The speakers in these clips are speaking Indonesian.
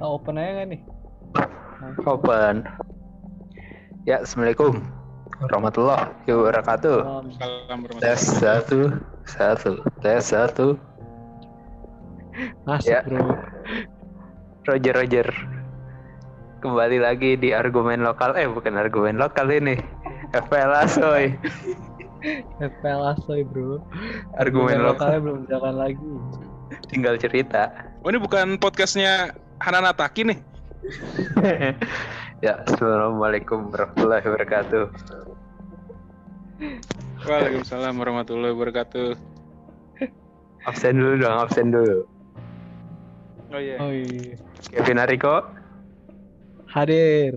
Kita open aja nggak nih? Open. Ya, Assalamualaikum warahmatullahi wabarakatuh. Salam Tes satu, satu, tes satu. masuk Ya. bro. Roger, Roger. Kembali lagi di argumen lokal. Eh, bukan argumen lokal ini. FPL Asoy. FPL Asoy bro. Argumen Argumen lokal. lokalnya belum jalan lagi. Tinggal cerita. Oh ini bukan podcastnya Hanana Taki nih. ya, Assalamualaikum warahmatullahi wabarakatuh. Waalaikumsalam warahmatullahi wabarakatuh. Absen dulu dong, absen dulu. Oh iya. Oh iya. Kevin Ariko, Hadir.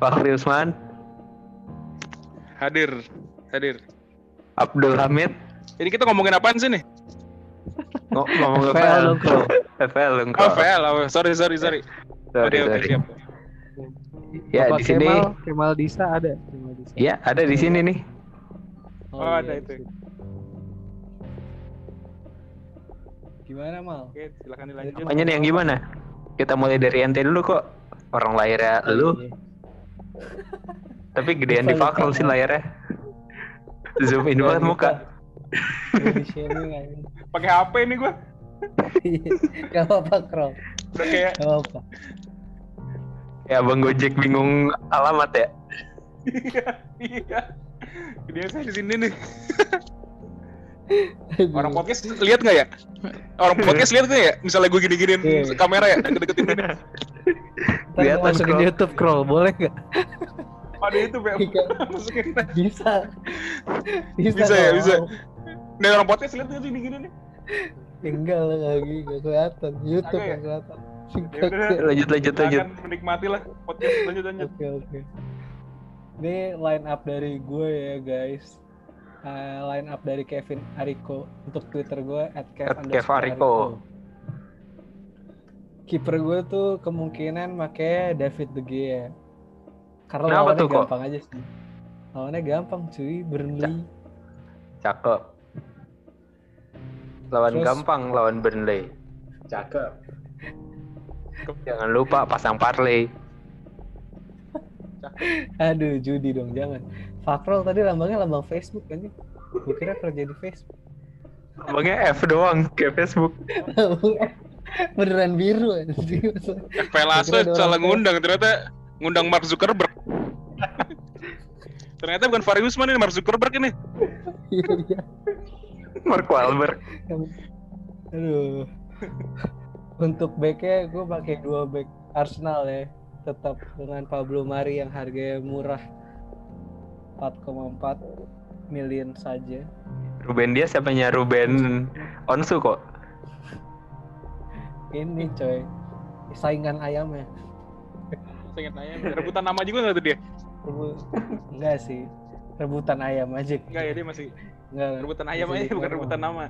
Fahri Usman, Hadir, hadir. Abdul Hamid, Ini kita ngomongin apaan sih nih? Ngo- ngomong FPL. dong, Bro. FPL dong, Oh, Kok. VL. Oh, sorry, sorry, sorry. Sorry, Oke, oke, sorry. siap. Ya, Bapak di sini Kemal, Kemal Disa ada. Kemal Disa. ya ada di sini nih. Oh, ada iya, itu. Gimana mal? Oke, silakan dilanjut. Namanya nih yang gimana? Kita mulai dari ente dulu kok. Orang layarnya lu, Iya. tapi gedean di Fakrul sih layarnya. Zoom in banget muka. Di shaming. Pakai HP nih gua. Gak apa-apa, Krol. Udah kayak Gak apa-apa. Ya Bang Gojek bingung alamat ya. iya. Dia saya di sini nih. Orang podcast lihat nggak ya? Orang podcast lihat nggak ya? Misalnya gue gini-giniin Iya. kamera ya, deket-deketin ini. Gua masukin Krol. YouTube, Krol. Boleh gak? Ada itu, Beb. Iya. Masukin. Bisa. Bisa, Bisa ya, bisa. Nih orang podcast lihat nggak sih gini-gini nih? Enggak lah, lagi gak kelihatan. YouTube Kagak ya? yang kelihatan. Ya udah, Lanjut lanjut lanjut. Silakan menikmati lah podcast lanjut lanjut. Oke oke. Ini line up dari gue ya guys. Eh, line up dari Kevin Ariko untuk Twitter gue at Kev At underscore Kev Ariko. Kiper gue tuh kemungkinan pakai David De Gea. Karena Kenapa lawannya tuh, kok? gampang aja sih. Lawannya gampang cuy, Burnley. Cakep. Lawan Terus- gampang lawan Burnley. Cakep. Jangan lupa pasang parlay. Aduh, judi dong, jangan. Fakrol tadi lambangnya lambang Facebook kan? Gue kira kerja di Facebook. Abangnya F doang kayak Facebook. Beneran biru ada salah ngundang ternyata ngundang Mark Zuckerberg. ternyata bukan Fahri Usman ini Mark Zuckerberg ini. Iya, iya. Mark Wahlberg. Aduh. Untuk backnya gue pakai dua back Arsenal ya. Tetap dengan Pablo Mari yang harganya murah. 4,4 million saja. Ruben dia siapanya Ruben Onsu kok. Ini coy. Saingan ayamnya. Saya ingat nanya, rebutan nama juga nggak tuh dia? Enggak sih. Rebutan ayam aja. Enggak ya dia masih Enggak. rebutan ayam aja bukan rebutan nama.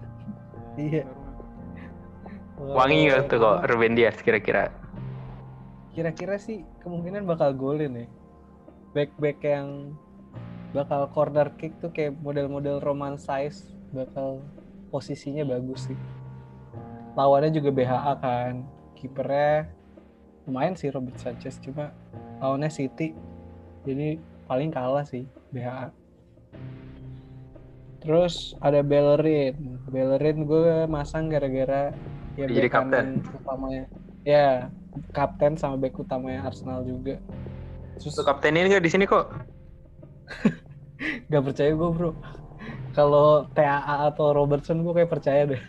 Iya. Wangi gak tuh kok Ruben Dias kira-kira. Kira-kira sih kemungkinan bakal golin ya. Back-back yang bakal corner kick tuh kayak model-model Roman size bakal posisinya bagus sih. Lawannya juga BHA kan. Kipernya lumayan sih Robert Sanchez cuma lawannya City. Jadi paling kalah sih BHA. Terus ada Bellerin. Bellerin gue masang gara-gara ya Dia jadi kanan utamanya. Ya, kapten sama back utamanya Arsenal juga. Terus Tuh kapten ini nggak di sini kok. gak percaya gue bro. Kalau TAA atau Robertson gue kayak percaya deh.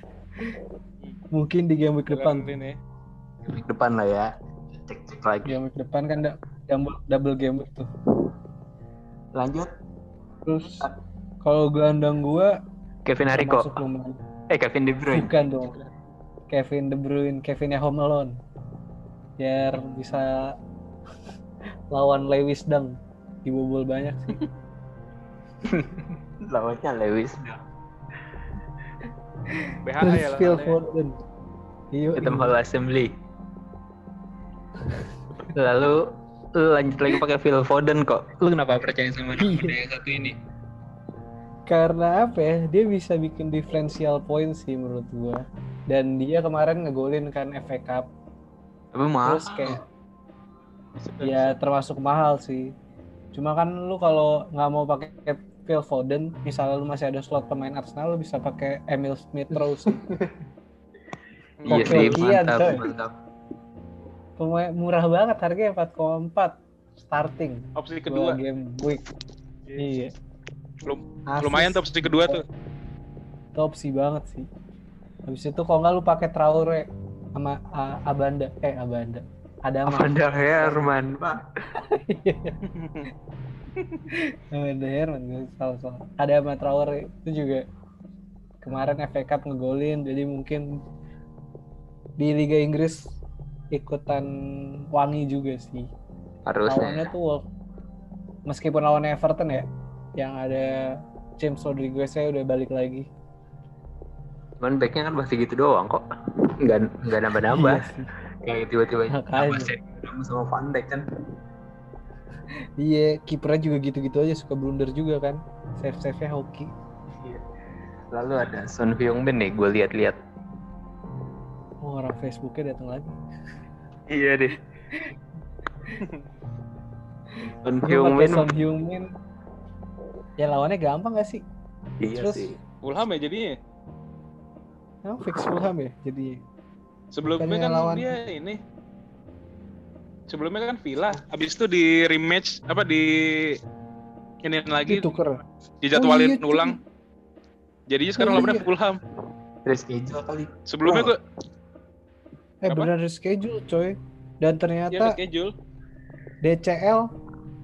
Mungkin di game week depan. Ini. Di depan lah ya. Cek-cek lagi. Game week depan kan double, double game week tuh. Lanjut. Terus kalau gelandang gue Kevin Ariko. Eh Kevin De Bruyne. Bukan dong. Kevin De Bruyne, Kevinnya Home Alone. Biar bisa lawan Lewis Dang. Dibobol banyak sih. Lawannya Lewis. BHA Terus ya Phil lawannya. Foden. Hitam Hall Assembly. Lalu lu lanjut lagi pakai Phil Foden kok. Lu kenapa percaya sama dia yang satu ini? Karena apa ya? Dia bisa bikin differential point sih menurut gua. Dan dia kemarin ngegolin kan FA Cup. Tapi mahal. terus kayak ya termasuk mahal sih cuma kan lu kalau nggak mau pakai Phil Foden misalnya lu masih ada slot pemain Arsenal lu bisa pakai Emil Smith Rowe sih Iya sih, mantap, mantap. Pemain murah banget harganya 4,4 starting Opsi dua kedua. game week iya Lum- Asis. lumayan tuh opsi kedua tuh. itu opsi banget sih habis itu kalau nggak lu pakai Traore sama A- Abanda eh Abanda ada mah Amanda Herman, Pak. Amanda Herman gue salah salah ada sama Traore itu juga kemarin FA Cup ngegolin jadi mungkin di Liga Inggris ikutan wangi juga sih lawannya Harusnya. tuh Wolf- meskipun lawan Everton ya yang ada James Rodriguez nya udah balik lagi Cuman backnya kan masih gitu doang kok. Nggak, nggak nambah-nambah. Iya. Kayak tiba-tiba nambah sama Van Dijk kan. Iya, kipernya juga gitu-gitu aja suka blunder juga kan. Save-save-nya hoki. Lalu ada Son Heung-min nih, gue lihat-lihat. Oh, orang Facebooknya datang lagi. Iya deh. Son Heung-min. Ya lawannya gampang gak sih? Iya Terus sih. Fulham ya jadinya. Emang fix Fulham ya? Jadi Sebelumnya Bukannya kan lawan- dia ini. Sebelumnya kan Villa, habis itu di rematch apa di ini lagi tuker. dijadwalin Oh, iya, ulang. Jadinya sekarang Oh, lawannya iya. Fulham. Reschedule kali. Sebelumnya Oh. gue Eh Apa? benar schedule coy. Dan ya ternyata schedule. DCL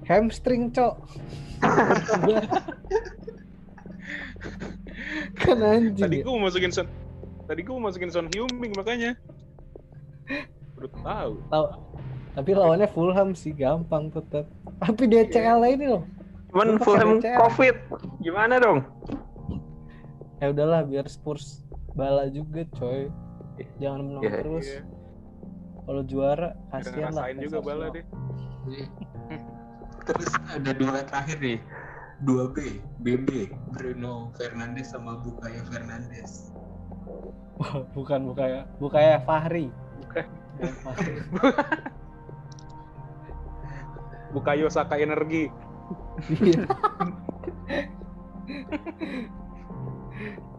hamstring cok. kan anjing. Tadi ya. gue mau masukin Son Tadi gue mau masukin Son Heung-min makanya. Baru tahu. Tahu- Tapi lawannya Fulham sih gampang tetap. Tapi DCL ini loh. Cuman Fulham DCL. COVID. Gimana dong? Ya udahlah biar Spurs bala juga coy. Jangan menang Iya, terus. Iya. Kalau juara kasihan lah. juga bala deh. Terus ada dua terakhir nih. 2B, BB, Bruno Fernandes sama Bukayo Fernandes. Wah, bukan Bukaya, Bukaya Fahri. Bukan. Bukayo Saka Energi. Iya.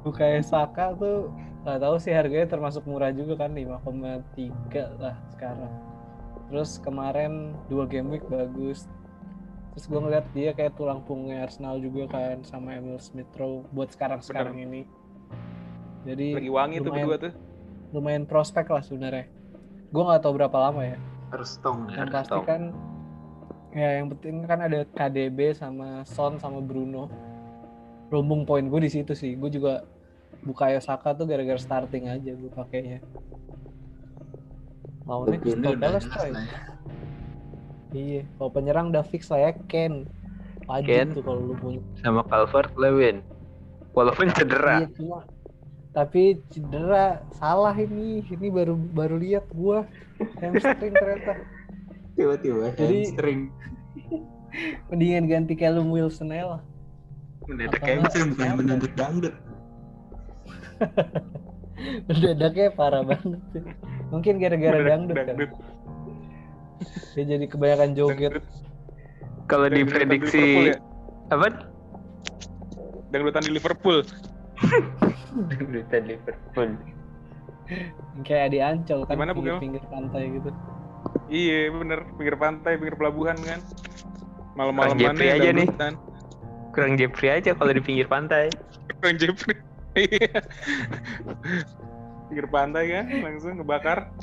Bukaya Saka tuh nggak tahu sih harganya termasuk murah juga kan 5,3 lah sekarang. Terus kemarin dua game week bagus. Terus gue ngeliat dia kayak tulang punggungnya Arsenal juga kan sama Emil Smith Rowe buat sekarang sekarang ini. Jadi Lagi wangi tuh lumayan- berdua tuh. lumayan prospek lah sebenarnya. Gue nggak tahu berapa lama ya. Harus tong. Yang pasti kan ya yang penting kan ada KDB sama Son sama Bruno. Lumbung poin gue di situ sih. Gue juga Bukayo Saka tuh gara-gara starting aja gue pakainya. Maunya Crystal Palace coy. Iya, kalau penyerang udah fix lah ya Ken. Wajib Ken. tuh kalau lu punya. sama Calvert Lewin. Walaupun cedera. Iya cuma tapi cedera salah ini. Ini baru baru lihat gua hamstring ternyata. Tiba-tiba Jadi- hamstring. Mendingan ganti Callum Wilson aja lah. Mendadak hamstring bukan mendadak dangdut. Mendadaknya parah banget sih. Mungkin gara-gara dangdut kan. Dangdut. Dia jadi kebanyakan joget. Kalau diprediksi ya? apa? Dangdutan di Liverpool. Dangdutan Liverpool. Kayak di Ancol kan Gimana, Gel? pinggir pantai gitu. Iya bener, pinggir pantai, pinggir pelabuhan kan. Malam-malam Jeffrey aja nih. Kurang Jeffrey aja kalau di pinggir pantai. Bang Jeffrey. Pinggir pantai kan, langsung ngebakar.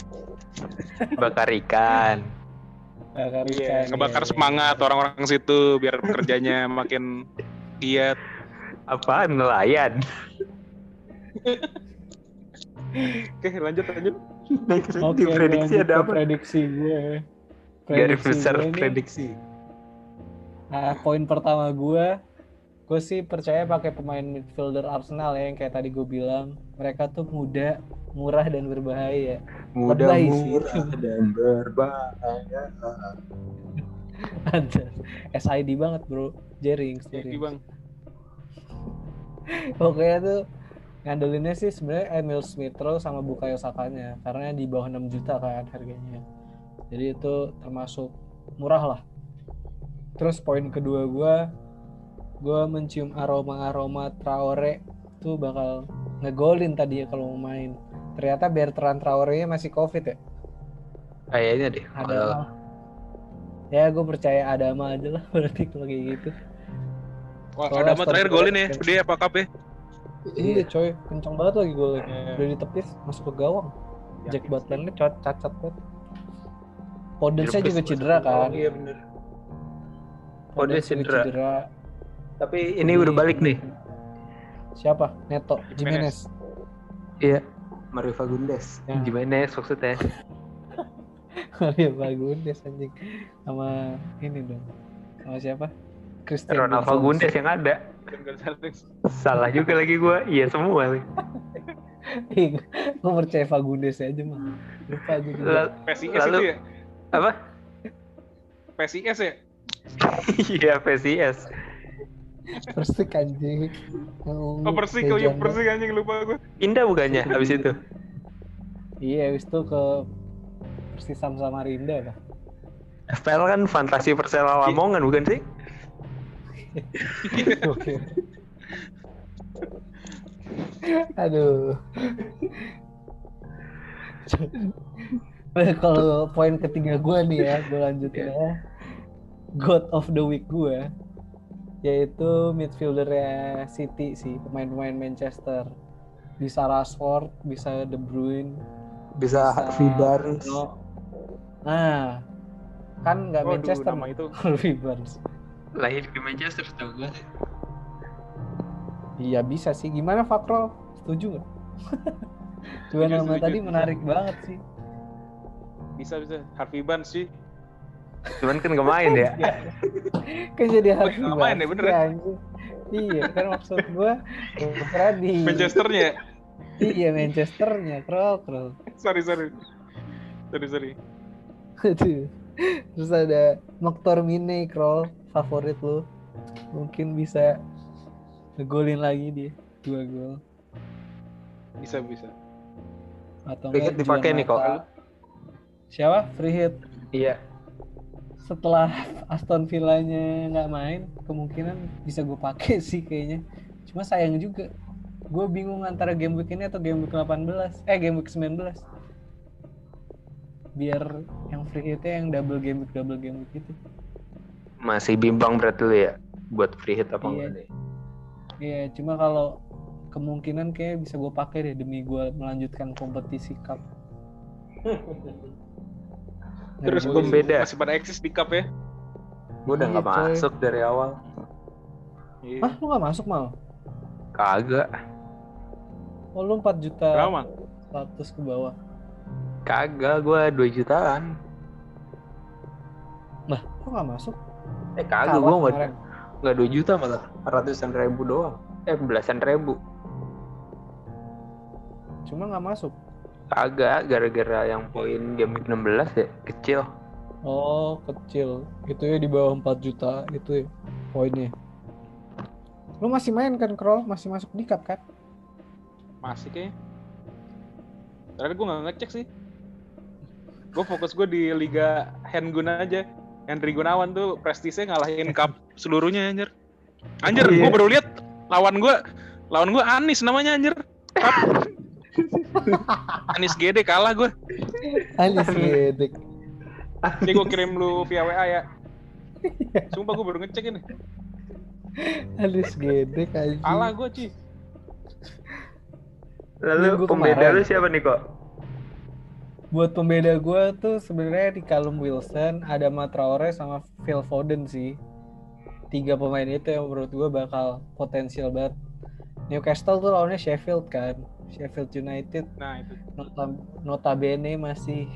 Bakar ikan. Bakar Iya, ikan, ngebakar iya. semangat orang-orang situ biar kerjanya makin giat. Apaan nelayan? Oke, lanjut lanjut. Oke, di prediksi lanjut ada apa? Prediksi gue. Prediksi besar gue ini, prediksi. Nah, poin pertama gue, gue sih percaya pakai pemain midfielder Arsenal ya yang kayak tadi gue bilang, mereka tuh muda, murah dan berbahaya. Mudah Lebay sih. murah dan berbahaya. Ada SID banget bro, Jerings, Jadi Jerings. bang, Pokoknya tuh ngandelinnya sih sebenarnya Emil Smith Rowe sama Bukayo Sakanya karena di bawah 6 juta kan harganya. Jadi itu termasuk murah lah. Terus poin kedua gua gua mencium aroma-aroma Traore tuh bakal ngegolin tadi ya kalau mau main. Ternyata Bertrand Traore masih Covid ya. Kayaknya deh. Ada Kalau Ya gue percaya Adama aja lah berarti kalau kayak gitu. Wah, Soalnya ada mah Aston terakhir golin ya. Dia apa cup ya? Iya coy, kencang banget lagi golnya. Iya. Udah ditepis masuk ke gawang. Jack Butler-nya cat- cacat banget. Podensnya Direbus juga masuk cedera ke gawang, kan. Iya bener. Podens juga cedera. Tapi ini udah balik nih. Siapa? Neto, Jimenez. Iya. Mario Fagundes. Ya. Jimenez maksudnya. Mario Fagundes anjing. Sama ini dong. Sama siapa? Christian Ronald Gonzalez. Fagundes yang ada. Salah juga lagi gua. Iya semua. nih. Ih, gue percaya Fagundes aja mah. Lupa gue juga. PSIS Lalu- itu ya? apa? PSIS ya? Iya PCS. Persik anjing. Oh Persik, oh iya. Persik anjing lupa gue. Indah bukannya habis itu? Iya, habis itu ke Persisam Samarinda lah. FPL kan fantasi Persela Lamongan bukan sih? Oke. Aduh. Kalau poin ketiga gue nih ya, gue lanjutin ya. God of the Week gue, yaitu midfieldernya City sih, pemain-pemain Manchester. Bisa Rashford, bisa De Bruyne, Bisa Harvey Barnes. Nah, kan nggak Waduh, Manchester nama itu. Harvey Barnes. Lahir di Manchester tau gua. Iya bisa sih. Gimana Fakro? Setuju nggak? Dua Setuju, nama tadi menarik banget sih. Bisa bisa. Harvey Barnes sih. Cuman kan gak main ya. kan jadi Harvey nggak main ya, bener ya? anjing. Iya kan maksud gua kira di Manchesternya ya? Iya Manchesternya Krol Krol. Sorry sorry. Sorry sorry. Aduh. Terus ada McTominay Krol favorit lu. Mungkin bisa ngegolin lagi dia dua gol Bisa bisa. atau Free hit dipakai nih, kok. Siapa? Free hit. Iya. Setelah Aston Villanya nggak main kemungkinan bisa gue pakai sih kayaknya cuma sayang juga gue bingung antara game week ini atau game week 18 eh game week 19 biar yang free hitnya yang double game week double game week itu Masih bimbang berat dulu ya buat free hit apa Iya. enggak nih. iya cuma kalau kemungkinan kayak bisa gue pakai deh demi gue melanjutkan kompetisi cup Terus Ngeri Bom banget. beda. Masih pada eksis di cup ya? Gua udah nggak coy. masuk dari awal. Iya. Hah, lu gak masuk mal? Kagak. Oh lu 4 juta Berapa? 100 ke bawah Kagak, gua 2 jutaan. Lah, kok gak masuk? Eh kagak, Kalah gua nggak 2 juta malah ratusan ribu doang. Eh belasan ribu. Cuma gak masuk Kagak, gara-gara yang poin game week 16 ya kecil. Oh, kecil. Itu ya di bawah 4 juta itu ya poinnya. Lu masih main kan, Kroll? Masih masuk di cup kan? Masih kayaknya. Terakhir gue nggak ngecek sih. Gue fokus gue di Liga Handgun aja. Henry Gunawan tuh prestisnya ngalahin cup seluruhnya anjir. Anjir, Iya. gue baru lihat lawan gue lawan gue Anis namanya anjir. Cup. Anis Gede kalah gue. Anis gedek. Ini gue kirim lu via WA ya. Sumpah gue baru ngecek ini. Anis gedek aja. Kalah gue Ci. Lalu Minggu pembeda kemarin. lu siapa nih kok? Buat pembeda gue tuh sebenarnya di Callum Wilson, ada Traore sama Phil Foden sih. Tiga pemain itu yang menurut gue bakal potensial banget. Newcastle tuh lawannya Sheffield kan. Sheffield United Nah itu. nota, notabene masih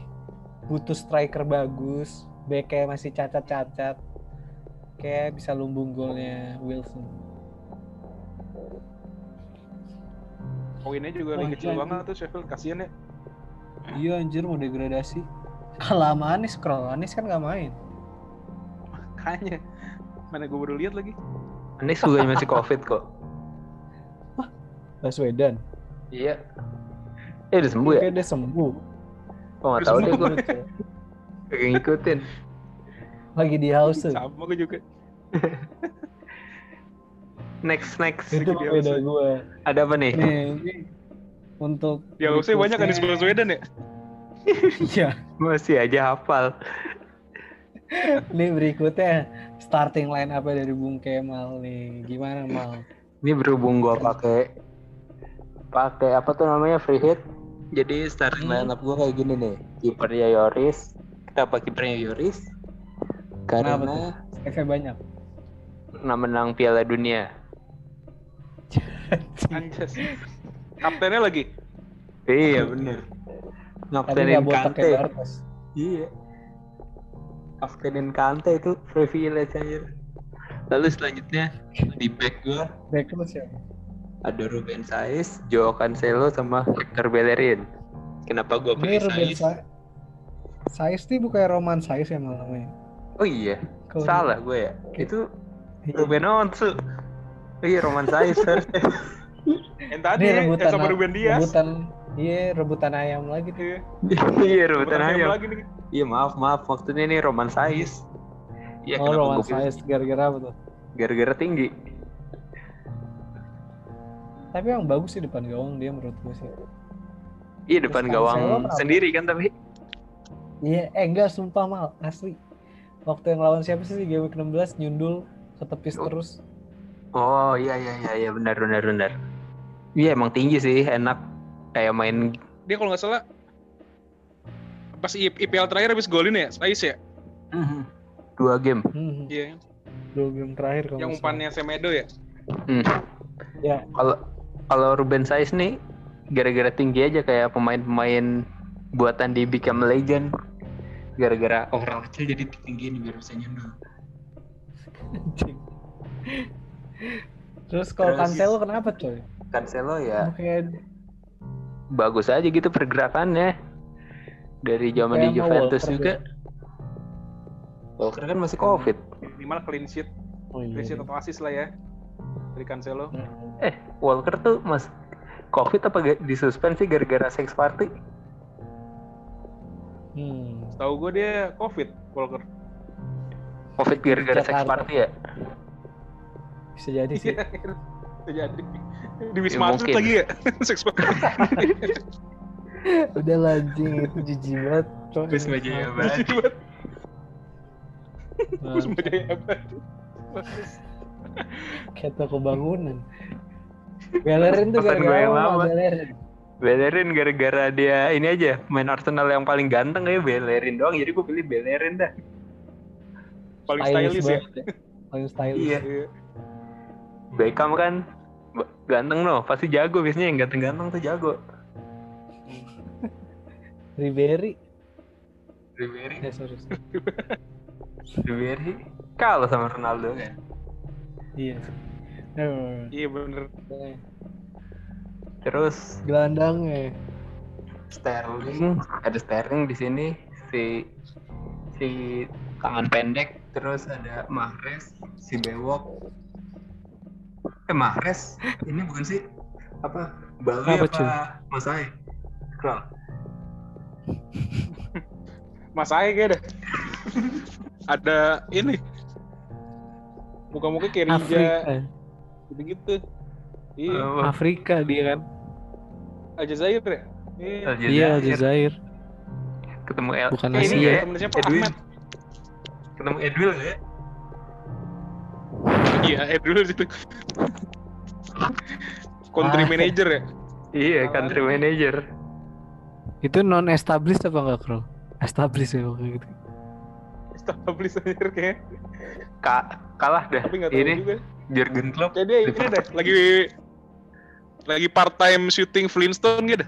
butuh striker bagus, backnya masih cacat-cacat. Kayak bisa lumbung golnya Wilson. Poinnya juga Wah, lagi kecil banget tuh Sheffield. Kasian ya. Iya anjir mau degradasi. Kalah sama Anis, Kroll. Anis kan gak main. Makanya. Mana gue baru lihat lagi. Anis juga masih covid kok. Baswedan. Iya. Eh udah sembuh ya? Kayak dia sembuh. Oh nggak tahu deh gua. Kagak ngikutin. Lagi di house. Sama gue juga. Next next. Itu beda house. gue. Ada apa nih? Nih, ini untuk Di house banyak kan di sebelah Sweden ya? Iya. Masih aja hafal. Nih berikutnya starting line apa dari Bung Kemal nih. Gimana Mal? Ini berhubung gua pakai pakai apa tuh namanya free hit. Jadi starting Hmm. lineup gua kayak gini nih. Kipernya Yoris. Kenapa kipernya Yoris? Karena Efek banyak. pernah menang Piala Dunia. Anjas. Kaptennya lagi. Iya bener. Ngaptenin nggak botak Kante. Iya. Kaptenin Kante itu privilege aja. Lalu selanjutnya di back gua Back lu siapa? Ada Ruben Saiz, Joao Cancelo sama Hector Bellerin. Kenapa gua Ini pilih Ruben Saiz? Sa Saiz nih bukan Roman Saiz ya namanya. Oh iya, Kalau- salah gue ya. Oke. Itu Iya. Ruben Onsu. Oh iya, Roman Saiz harusnya. Yang tadi Ini ya, rebutan sama Ruben Dias. rebutan iya rebutan ayam lagi tuh. Iya. iya, Rebutan rebutan ayam aja. lagi nih. Iya, maaf, maaf. Maksudnya ini Roman Saiz. Iya, oh Roman? Saiz gara-gara apa tuh? Gara-gara tinggi. Tapi yang bagus sih depan gawang dia menurut gue sih. Iya, depan Terus gawang sendiri kan tapi. Iya, eh enggak sumpah mal asli. Waktu yang lawan siapa sih game week 16 nyundul ke tepis Oh. terus. Oh iya iya iya iya benar benar benar. Iya emang tinggi sih enak kayak main Dia kalau nggak salah pas IPL terakhir habis golin ya, Saiz ya? dua game. Hmm, Iya. dua game terakhir kalau Yang umpannya Semedo ya? Hmm. Ya, Kalau kalau Ruben Saiz nih gara-gara tinggi aja kayak pemain-pemain buatan di Become Legend. Gara-gara orang kecil jadi tinggi nih biar bisa nyundul. anjing. Terus kalau Cancelo kenapa coy? Cancelo ya Kayak bagus aja gitu pergerakannya. Dari zaman Kayak di Juventus Walker juga. Walker kan masih Covid. Minimal clean sheet, oh, clean sheet iya. atau assist lah ya. Dari Cancelo. Eh, Walker tuh mas Covid apa sih gara-gara sex party? Hmm. Tahu gue dia COVID, Walker. Covid gara-gara sex party ya? Bisa jadi sih. Iya, Bisa jadi. Di Wisma Ya, Atlet mungkin. lagi ya? Seks banget. Udah lah anjing itu jijik banget. Wisma Jaya Nah, banget. nah, Wisma Jaya banget. Kayak toko bangunan. Bellerin tuh gue gara-gara lama. Bellerin. Bellerin gara-gara dia ini aja main Arsenal yang paling ganteng kayak Bellerin doang jadi gue pilih Bellerin dah. Paling stylish ya. banget ya. Paling stylish. Iya. Iya. Beckham kan ganteng loh pasti jago biasanya yang ganteng-ganteng tuh jago. Ribery. Ribery, Eh, sorry. sorry. Ribery kalah sama Ronaldo kan. Iya. Eh, Iya bener. eh, Terus? Gelandang ya. Sterling ada Sterling di sini si si tangan pendek terus ada Mahrez si Bewok. Eh Mahrez? Ini bukan sih? Apa? Bali Apa, apa, Kral Mas Ae kayak dah. Ada ini. Muka-muka kayak Rija Afrika. gitu-gitu. Iya? Afrika dia kan. Aljazair ya? Iya. Aljazair. Iya, Aljazair. ketemu El Bukan Eh, ini Asia. ya, temen siapa? Edwin Ahmed. ketemu Edwin ya Iya, dulu situ. Country Ah. manager ya? iya country manager Itu non established apa enggak, Bro? Established ya gitu. Established manager kayak. Ka kalah dah Tapi nggak tahu ini juga. Jurgen Klopp dia ini dah, lagi lagi part time shooting Flintstone gitu.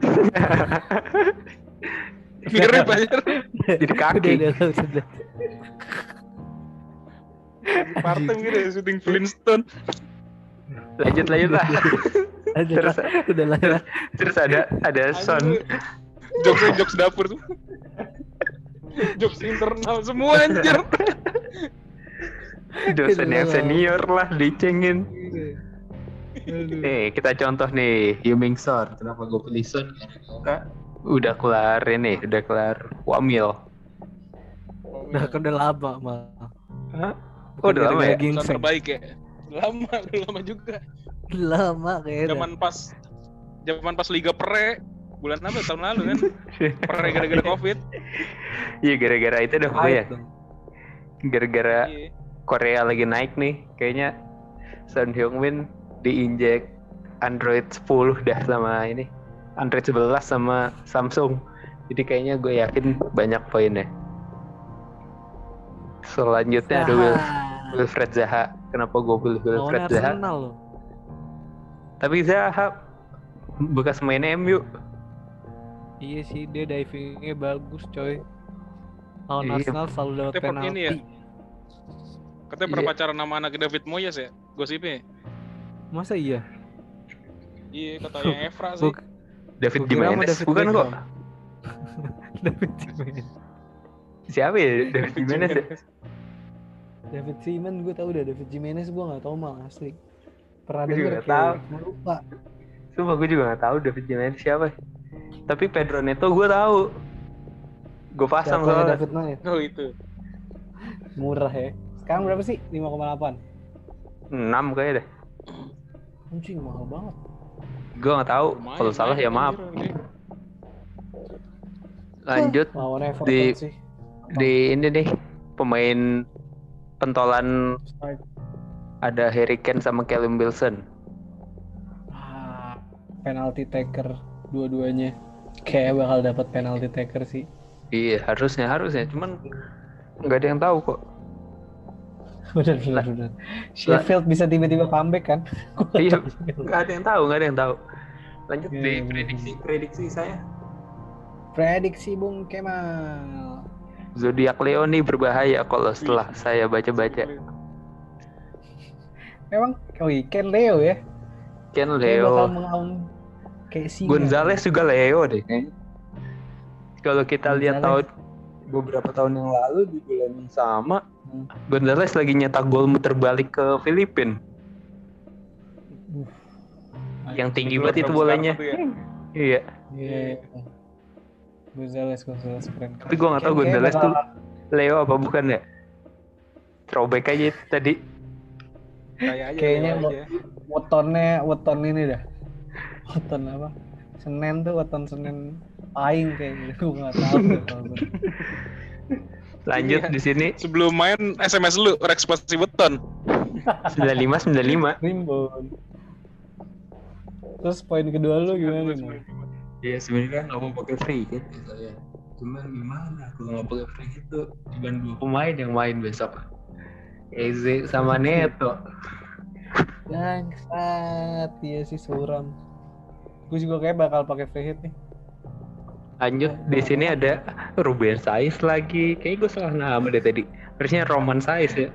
Mirip aja. jadi kaki. Lagi part time gitu ya, shooting Flintstone. lanjut lanjut lah Ada terus lah, udah lah. lah. terus ada ada Son Jokes jokes dapur tuh. Jokes internal semua anjir. dosen yang senior lah dicengin nih kita contoh nih Yuming Son kenapa gue pilih Son karena udah kelar ini udah kelar wamil Udah kan udah lama? Bukan Oh, udah lama ya? Gingseng. terbaik ya. Lama, udah lama juga. Lama kayaknya. Zaman pas zaman pas Liga Pre bulan apa tahun lalu kan? Pre gara-gara Covid. Iya gara-gara itu dah pokoknya. Hype dong. Gara-gara Iya. Korea lagi naik nih, kayaknya Son Heung-min diinjek Android 10 dah sama ini. Android 11 sama Samsung. Jadi kayaknya gue yakin banyak poinnya. Selanjutnya ada Will, Wilfred Zaha. Kenapa gue pilih Wilfred Zaha? Tapi Zaha bekas main MU. Iya sih dia divingnya bagus coy. Lawan Iya. Arsenal selalu dapat penalti. ini ya, Katanya Iya. pernah pacaran sama anak David Moyes ya? Gosipnya. Masa iya? Iya, katanya Evra sih. Buk- David Jimenez David bukan kok. David Seaman. Siapa ya David Jimenez ya? David Seaman gue tau udah David Jimenez gue nggak tahu mal asli. Pernah Gua juga denger nggak kayak tahu. cuma lupa. Sumpah gue juga gak tahu David Jimenez siapa. Tapi Pedro Neto gue tahu. Gue pasang soalnya. David Noyes Oh itu. murah ya. Sekarang berapa sih? 5,8. 6 kayaknya deh. Anjing mahal banget. Gue gak tahu. Kalau salah ya maaf. Lanjut Di- di ini nih pemain pentolan ada Harry Kane sama Callum Wilson. Ah, penalti taker dua-duanya. Kayak bakal dapat penalti taker sih. Iya harusnya harusnya. Cuman nggak ada yang tahu kok. Bener bener bener. Sheffield bisa tiba-tiba comeback kan? Iya nggak ada yang tahu nggak ada yang tahu. Lanjut Iya, di iya, prediksi prediksi saya. Prediksi Bung Kemal. Zodiak Leo nih berbahaya kalau setelah saya baca-baca. Memang oh iya, Ken Leo ya. Ken Kayak bakal Leo, singa. Gonzales juga Leo deh. kayaknya. Kalau kita lihat tahun beberapa tahun yang lalu di bulan yang sama, Hmm. Gonzales lagi nyetak gol muter balik ke Filipina. Yang tinggi banget itu bolanya. Ya. Iya. Iya. Gonzales Gonzales keren. Tapi gua nggak tahu Gonzales tuh Leo apa bukan ya? Throwback aja tadi. Kayaknya wetonnya weton ini dah. Weton apa? Senin tuh weton Senin aing kayaknya. Gue nggak tahu. Lanjut Iya. di sini Sebelum main SMS lu Rex pasti beton. 95 95. Rimbon. Terus poin kedua lu gimana nih? Iya sebenarnya nggak mau pakai free hit ya saya. Cuman gimana kalau nggak pakai free tuh cuma dua pemain yang main besok. Eze sama Neto. Bangsat, iya sih suram. Gue juga kayak bakal pakai free hit nih. Lanjut di sini ada Ruben Sais lagi. Kayaknya gue salah nama deh tadi. Harusnya Roman Sais ya.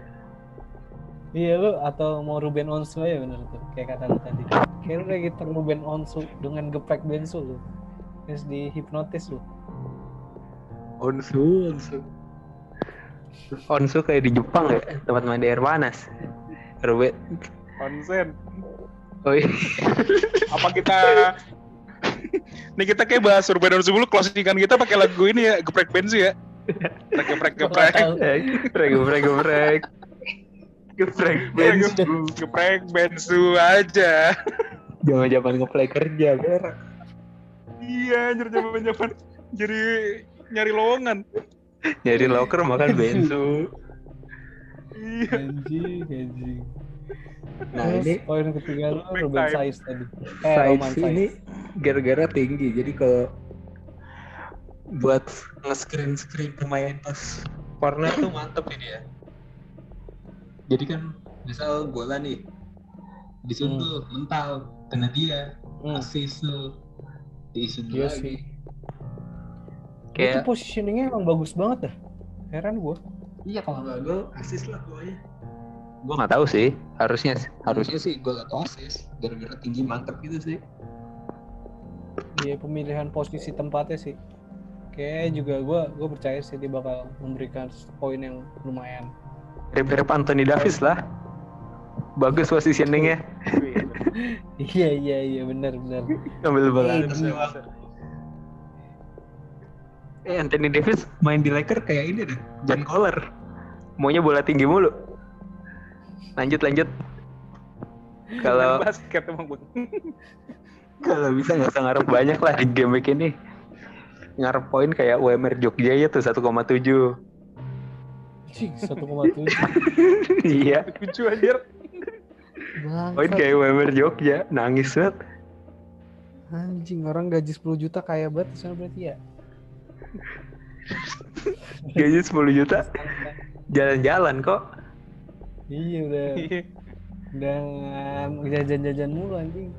Iya lu atau mau Ruben Onsu ya bener tuh kayak kata lu tadi. Kayak lu lagi ter Ruben Onsu dengan geprek bensu lu. Terus di hipnotis lu. Onsu, Onsu. Onsu kayak di Jepang ya, tempat mandi air panas. Ruben. Konsen. Oh iya. Apa kita Nih kita kayak bahas Urban Onsu dulu closingan kita pakai lagu ini ya, geprek bensu ya. Geprek geprek geprek. Geprek, geprek, geprek. Geprek, bensu. Geprek bensu aja. Jangan-jangan ngeplay kerja, berak. Iya, anjir zaman-zaman jadi nyari lowongan. Jadi loker makan bensu. Iya. Anjing, anjing. Nah Terus ini poin ketiga lu Ruben. Sais tadi. Eh, Roman ini gara-gara tinggi. Jadi kalau buat nge-screen screen pemain pas corner tuh mantep ini ya. Jadi kan misal bola nih disentuh mental kena dia Hmm. assist tuh diisi Iya lagi. sih. Itu Kayak positioningnya emang bagus banget dah. Heran gua. iya kalau nggak gol assist lah pokoknya. Gue nggak tahu sih. Harusnya harusnya sih gol atau assist. Gara-gara tinggi mantep gitu sih. Iya pemilihan posisi tempatnya sih. Kayak juga gua gua percaya sih dia bakal memberikan poin yang lumayan. Mirip-mirip Anthony Davis lah. Bagus positioningnya. Iya iya iya benar benar. Ambil bola. Eh, gila. Eh Anthony Davis main di Lakers kayak ini deh, John Collar. Maunya bola tinggi mulu. Lanjut lanjut. Kalau basket emang bang. kalau bisa nggak usah ngarep banyak lah di game week ini. Ngarep poin kayak UMR Jogja ya tuh 1,7. Cing, 1,7. iya, Lucu anjir. poin kayak UMR Jogja, nangis banget. Anjing, orang gaji 10 juta kaya banget sana berarti ya. Gaji 10 juta, jalan-jalan kok. Iya udah Iya. udah jajan-jajan mulu anjing.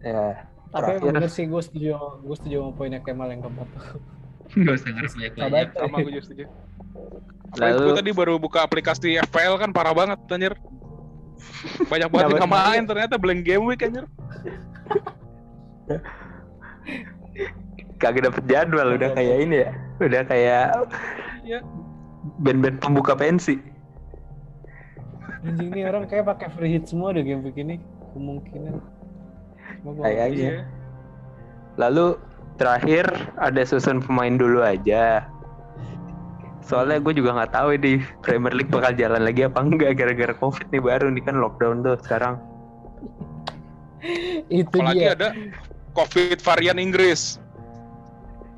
Ya, Tapi emang terakhir bener sih gue setuju gue setuju sama poinnya Kemal yang keempat tuh. nggak usah banyak Sahabat. Sama gue juga setuju. Lalu- gue tadi baru buka aplikasi FPL kan parah banget anjir. Banyak banget yang main ternyata blank game week anjir. Kagak dapet jadwal, udah kayak ini ya. Udah kayak Iya. band-band pembuka pensi. Anjing nih orang kayak pakai free hit semua deh game begini kemungkinan. Kayaknya. Iya. Lalu terakhir ada susun pemain dulu aja. Soalnya gue juga nggak tahu di Premier League bakal jalan lagi apa enggak gara-gara COVID nih baru nih kan lockdown tuh sekarang. Itu Apalagi dia. ada COVID varian Inggris.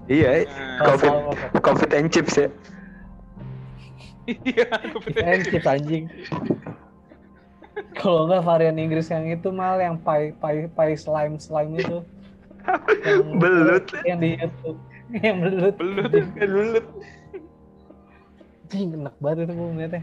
Iya, Nah, COVID. COVID and chips ya. Iya, COVID. Kirain chips anjing. Kalau nggak varian Inggris yang itu mal yang pai pai pai slime slime itu. Yang- Belut. Yang di YouTube. Yang belut. Belut. Belut. Anjing enak banget itu gue ngeliatnya.